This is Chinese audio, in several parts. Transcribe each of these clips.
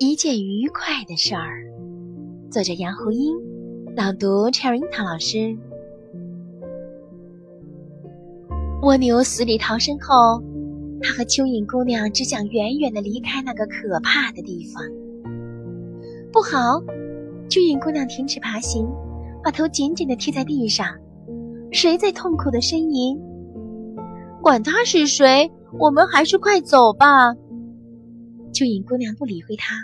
一件愉快的事儿。作者杨胡英，朗读 Cherry 唐老师。蜗牛死里逃生后，他和蚯蚓姑娘只想远远的离开那个可怕的地方。不好！蚯蚓姑娘停止爬行，把头紧紧的贴在地上。谁在痛苦的呻吟？管他是谁，我们还是快走吧。蚯蚓姑娘不理会他，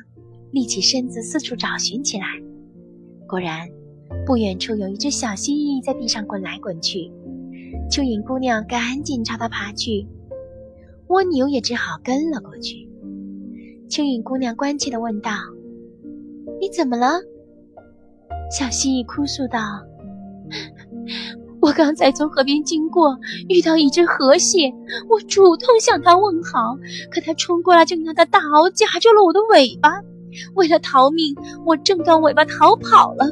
立起身子四处找寻起来。果然，不远处有一只小蜥蜴在地上滚来滚去。蚯蚓姑娘赶紧朝它爬去，蜗牛也只好跟了过去。蚯蚓姑娘关切地问道：“你怎么了？”小蜥蜴哭诉道：“我刚才从河边经过，遇到一只河蟹，我主动向它问好，可它冲过来就用它的大螯夹住了我的尾巴。为了逃命，我挣断尾巴逃跑了。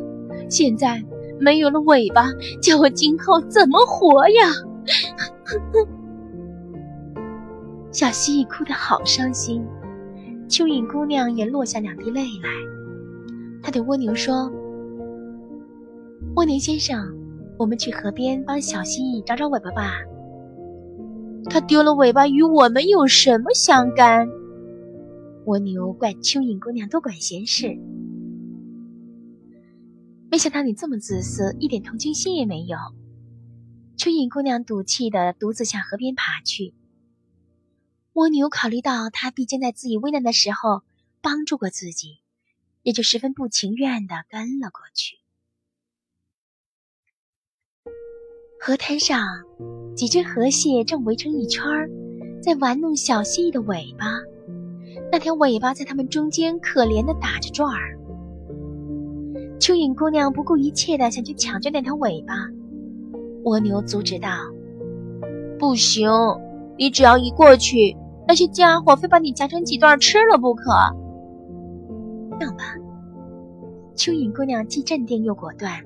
现在……”没有了尾巴，叫我今后怎么活呀？小蜥蜴哭得好伤心，蚯蚓姑娘也落下两滴泪来。她对蜗牛说：“蜗牛先生，我们去河边帮小蜥蜴找找尾巴吧。它丢了尾巴与我们有什么相干？”蜗牛怪蚯蚓姑娘多管闲事。没想到你这么自私，一点同情心也没有。蚯蚓姑娘赌气的独自向河边爬去。蜗牛考虑到它毕竟在自己危难的时候帮助过自己，也就十分不情愿的跟了过去。河滩上，几只河蟹正围成一圈，在玩弄小蜥蜴的尾巴。那条尾巴在它们中间可怜的打着转儿。蚯蚓姑娘不顾一切的想去抢救那条尾巴，蜗牛阻止道：“不行，你只要一过去，那些家伙非把你夹成几段吃了不可。”这样吧，蚯蚓姑娘既镇定又果断，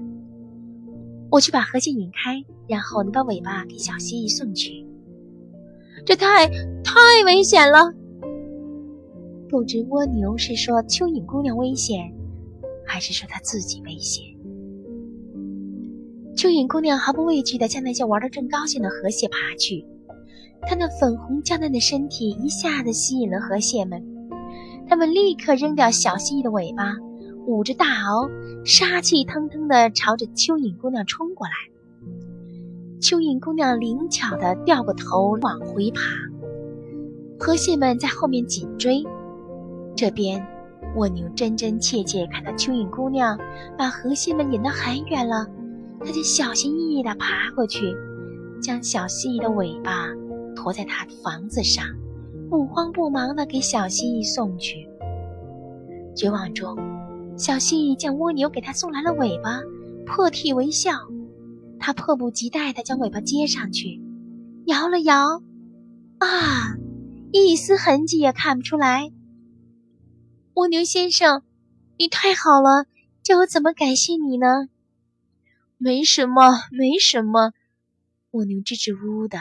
我去把河蟹引开，然后你把尾巴给小蜥蜴送去。这太太危险了！不知蜗牛是说蚯蚓姑娘危险。还是说她自己危险？蚯蚓姑娘毫不畏惧地向那些玩得正高兴的河蟹爬去，她那粉红娇嫩的身体一下子吸引了河蟹们，它们立刻扔掉小蜥蜴的尾巴，捂着大螯，杀气腾腾地朝着蚯蚓姑娘冲过来。蚯蚓姑娘灵巧地掉过头往回爬，河蟹们在后面紧追，这边。蜗牛真真切切看到蚯蚓姑娘把河蟹们引得很远了，它就小心翼翼地爬过去，将小蜥蜴的尾巴驮在它的房子上，不慌不忙地给小蜥蜴送去。绝望中，小蜥蜴见蜗牛给它送来了尾巴，破涕为笑。它迫不及待地将尾巴接上去，摇了摇，啊，一丝痕迹也看不出来。蜗牛先生，你太好了，叫我怎么感谢你呢？没什么，没什么。蜗牛支支吾吾的。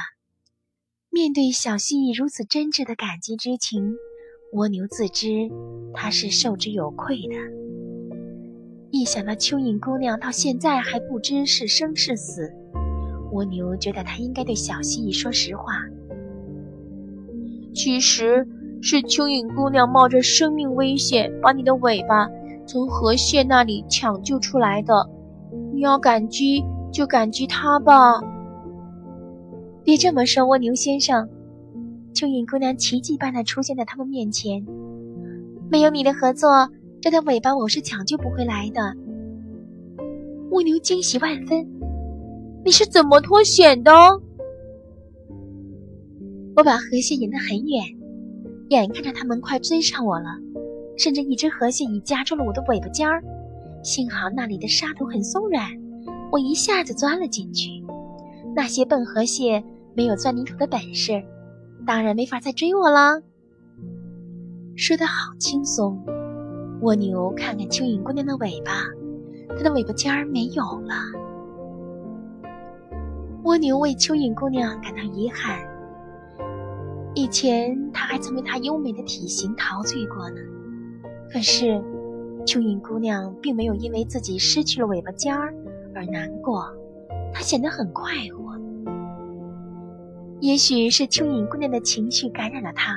面对小蜥蜴如此真挚的感激之情，蜗牛自知他是受之有愧的。一想到蚯蚓姑娘到现在还不知是生是死，蜗牛觉得他应该对小蜥蜴说实话。其实。是蚯蚓姑娘冒着生命危险把你的尾巴从河蟹那里抢救出来的，你要感激就感激她吧。别这么说，蜗牛先生。蚯蚓姑娘奇迹般的出现在他们面前。没有你的合作，这条尾巴我是抢救不回来的。蜗牛惊喜万分。你是怎么脱险的？我把河蟹引得很远。眼看着他们快追上我了，甚至一只河蟹已夹住了我的尾巴尖儿。幸好那里的沙土很松软，我一下子钻了进去。那些笨河蟹没有钻泥土的本事，当然没法再追我了。说得好轻松。蜗牛看看蚯蚓姑娘的尾巴，它的尾巴尖儿没有了。蜗牛为蚯蚓姑娘感到遗憾。以前他还曾为她优美的体型陶醉过呢，可是，蚯蚓姑娘并没有因为自己失去了尾巴尖儿而难过，她显得很快活。也许是蚯蚓姑娘的情绪感染了她，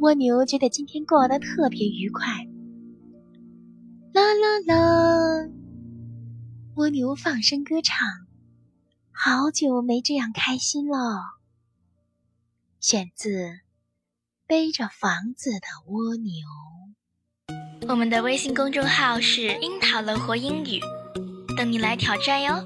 蜗牛觉得今天过得特别愉快。啦啦啦，蜗牛放声歌唱，好久没这样开心了。选自《背着房子的蜗牛》。我们的微信公众号是“樱桃乐活英语”，等你来挑战哟。